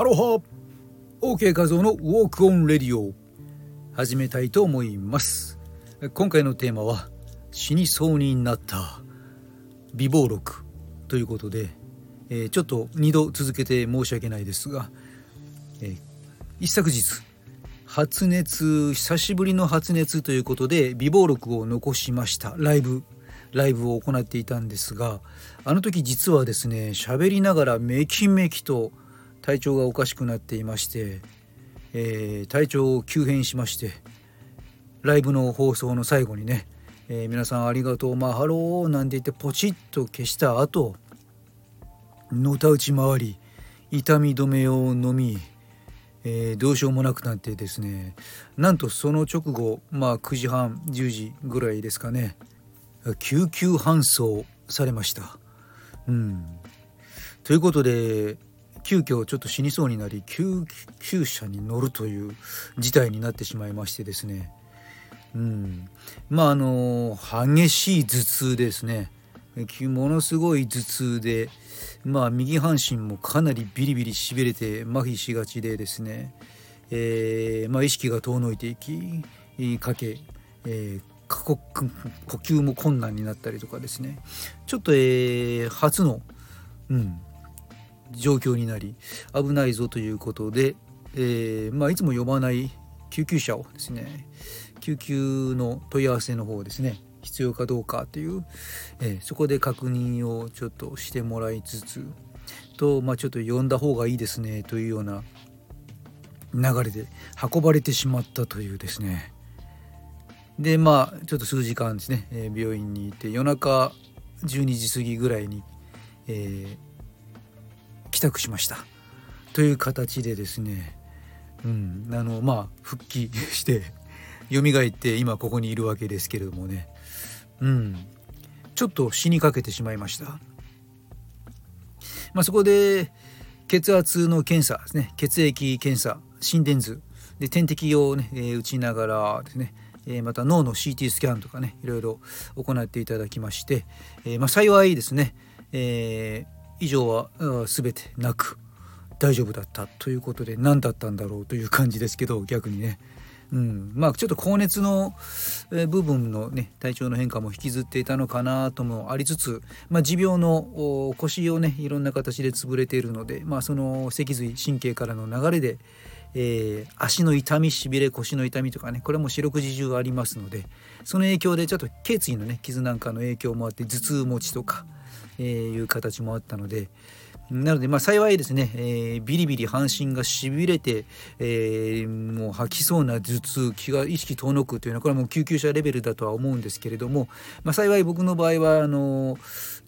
ハロハ。OK 画像のウォークオンレディオ。始めたいと思います。今回のテーマは死にそうになった。美貌録。ということで、えー、ちょっと2度続けて申し訳ないですが、えー、一昨日発熱久しぶりの発熱ということで美貌録を残しました。ライブライブを行っていたんですがあの時実はですね喋りながらめきめきと体調がおかしくなっていまして、えー、体調を急変しましてライブの放送の最後にね、えー、皆さんありがとうマハローなんて言ってポチッと消した後のたうち回り痛み止めを飲み、えー、どうしようもなくなってですねなんとその直後まあ9時半10時ぐらいですかね救急搬送されました。うん、ということで急遽ちょっと死にそうになり救急車に乗るという事態になってしまいましてですね、うん、まああの激しい頭痛ですね。ものすごい頭痛でまあ右半身もかなりビリビリしびれて麻痺しがちでですね、えーまあ、意識が遠のいていきかけ、えー、呼吸も困難になったりとかですね。ちょっと、えー、初の、うん、状況になり危ないぞということで、えー、まあ、いつも呼ばない救急車をですね救急の問い合わせの方ですね必要かどうかという、えー、そこで確認をちょっとしてもらいつつと、まあ、ちょっと呼んだ方がいいですねというような流れで運ばれてしまったというですね。でまあちょっと数時間ですね、えー、病院にいて夜中12時過ぎぐらいに、えー、帰宅しましたという形でですね、うん、あのまあ復帰して蘇って今ここにいるわけですけれどもね、うん、ちょっと死にかけてしまいました。まあ、そこで血圧の検査ですね血液検査心電図で点滴をね、えー、打ちながらですねえまた脳の CT スキャンとかねいろいろ行っていただきまして、えまあ、幸いですね、えー、以上は全てなく大丈夫だったということで何だったんだろうという感じですけど逆にね、うん、まあちょっと高熱の部分のね体調の変化も引きずっていたのかなともありつつ、まあ、持病の腰をねいろんな形で潰れているので、まあ、その脊髄神経からの流れでえー、足の痛みしびれ腰の痛みとかねこれも四六時中ありますのでその影響でちょっと頸椎のね傷なんかの影響もあって頭痛持ちとか、えー、いう形もあったのでなので、まあ、幸いですね、えー、ビリビリ半身がしびれて、えー、もう吐きそうな頭痛気が意識遠のくというのはこれはもう救急車レベルだとは思うんですけれども、まあ、幸い僕の場合はあの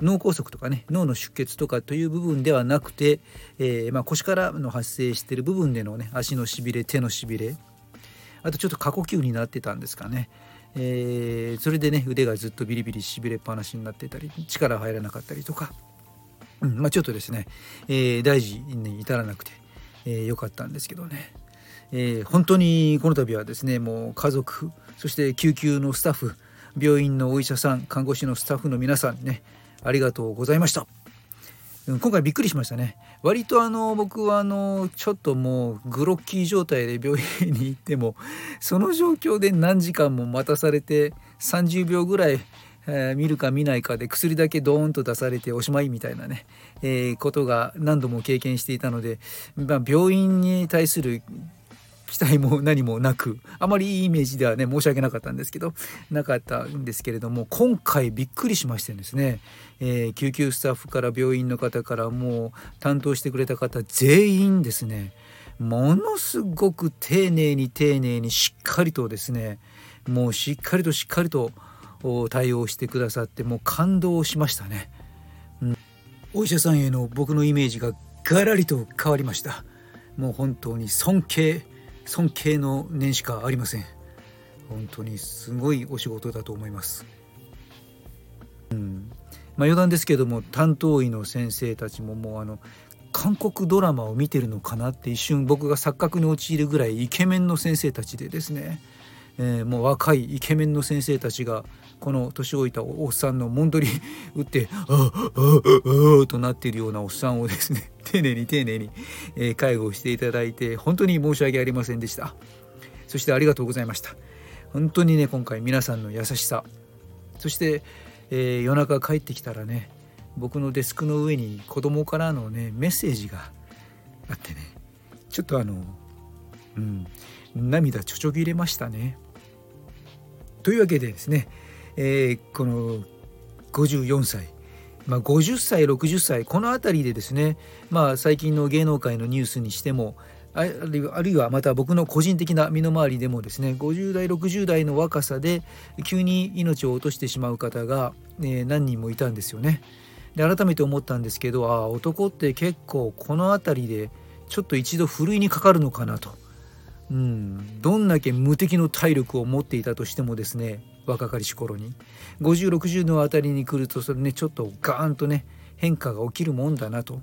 脳梗塞とかね脳の出血とかという部分ではなくて、えーまあ、腰からの発生している部分でのね足のしびれ手のしびれあとちょっと過呼吸になってたんですかね。えー、それでね腕がずっとビリビリしびれっぱなしになってたり力入らなかったりとかうんまあ、ちょっとですね、えー、大事に至らなくて、えー、よかったんですけどね、えー、本当にこの度はですねもう家族そして救急のスタッフ病院のお医者さん看護師のスタッフの皆さんねありがとうございました。今回びっくりしましたね。割とあの僕はあのちょっともうグロッキー状態で病院に行ってもその状況で何時間も待たされて30秒ぐらいえー、見るか見ないかで薬だけドーンと出されておしまいみたいなね、えー、ことが何度も経験していたので、まあ、病院に対する期待も何もなくあまりいいイメージではね申し訳なかったんですけどなかったんですけれども今回びっくりしましてですね、えー、救急スタッフから病院の方からもう担当してくれた方全員ですねものすごく丁寧に丁寧にしっかりとですねもうしっかりとしっかりと対応してくださってもう感動しましたね、うん、お医者さんへの僕のイメージがガラリと変わりました。もう本当に尊敬尊敬の念しかありません。本当にすごいお仕事だと思います。うん。まあ、余談ですけども担当医の先生たちももうあの韓国ドラマを見てるのかなって一瞬僕が錯覚に陥るぐらいイケメンの先生たちでですね。えー、もう若いイケメンの先生たちがこの年老いたおっさんのもんどり 打って「ああああああ」となっているようなおっさんをですね 丁寧に丁寧に、え介護していただいて本当に申し訳ありませんでした。そしてありがとうございました。本当にね今回皆さんの優しさ。そして、えー、夜中帰ってきたらね僕のデスクの上に子供からのねメッセージがあってねちょっとあのうん涙ちょちょぎれましたね。というわけでですね、えー、この54歳まあ、50歳60歳この辺りでですね、まあ、最近の芸能界のニュースにしてもあるいはまた僕の個人的な身の回りでもですね50代60代の若さで急に命を落としてしまう方が、え何人もいたんですよね。で改めて思ったんですけどああ男って結構この辺りでちょっと一度ふるいにかかるのかなと。うん、どんだけ無敵の体力を持っていたとしてもですね若かりし頃に。5060のあたりに来るとそれねちょっとガーンとね変化が起きるもんだなと。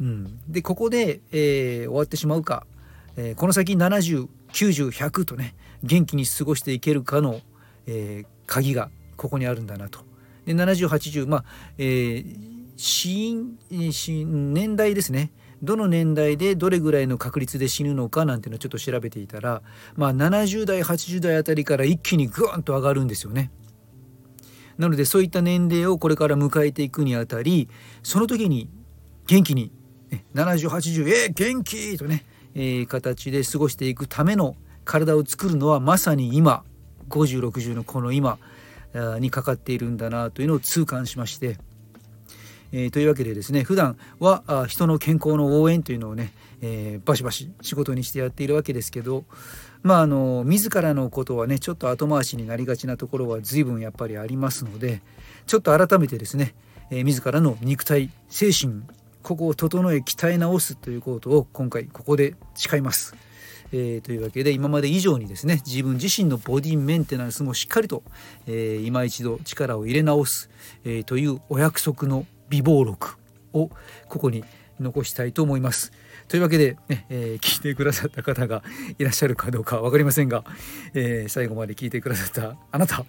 うん、でここで、えー、終わってしまうか、えー、この先7090100とね元気に過ごしていけるかの、えー、鍵がここにあるんだなと。で7080まあ、えー、死因年代ですね。どの年代でどれぐらいの確率で死ぬのかなんていうのをちょっと調べていたら、まあ、70代80代あたりから一気にグーンと上がるんですよね。なのでそういった年齢をこれから迎えていくにあたりその時に元気に、ね、7080えー、元気とね、えー、形で過ごしていくための体を作るのはまさに今5060のこの今にかかっているんだなというのを痛感しまして。えー、というわけでですね普段はあ人の健康の応援というのをね、えー、バシバシ仕事にしてやっているわけですけどまああの自らのことはねちょっと後回しになりがちなところは随分やっぱりありますのでちょっと改めてですね、えー、自らの肉体精神ここを整え鍛え直すということを今回ここで誓います。えー、というわけで今まで以上にですね自分自身のボディメンテナンスもしっかりと、えー、今一度力を入れ直す、えー、というお約束の美貌録をここに残したいと思います。というわけでね、えー、聞いてくださった方がいらっしゃるかどうか分かりませんが、えー、最後まで聞いてくださったあなた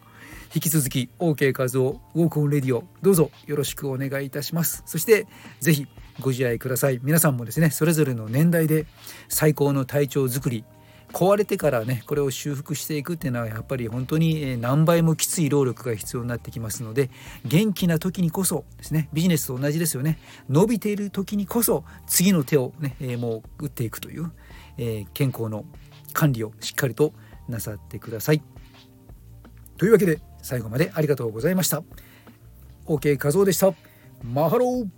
引き続き OK 画像ウォークオンレディオどうぞよろしくお願いいたしますそして是非ご自愛ください皆さんもですねそれぞれの年代で最高の体調づくり壊れてからねこれを修復していくっていうのはやっぱり本当に何倍もきつい労力が必要になってきますので元気な時にこそですねビジネスと同じですよね伸びている時にこそ次の手をね、えもう打っていくという、え健康の管理をしっかりとなさってください。というわけで最後までありがとうございました。OK 画像でした。マハロー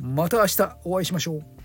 また明日お会いしましょう。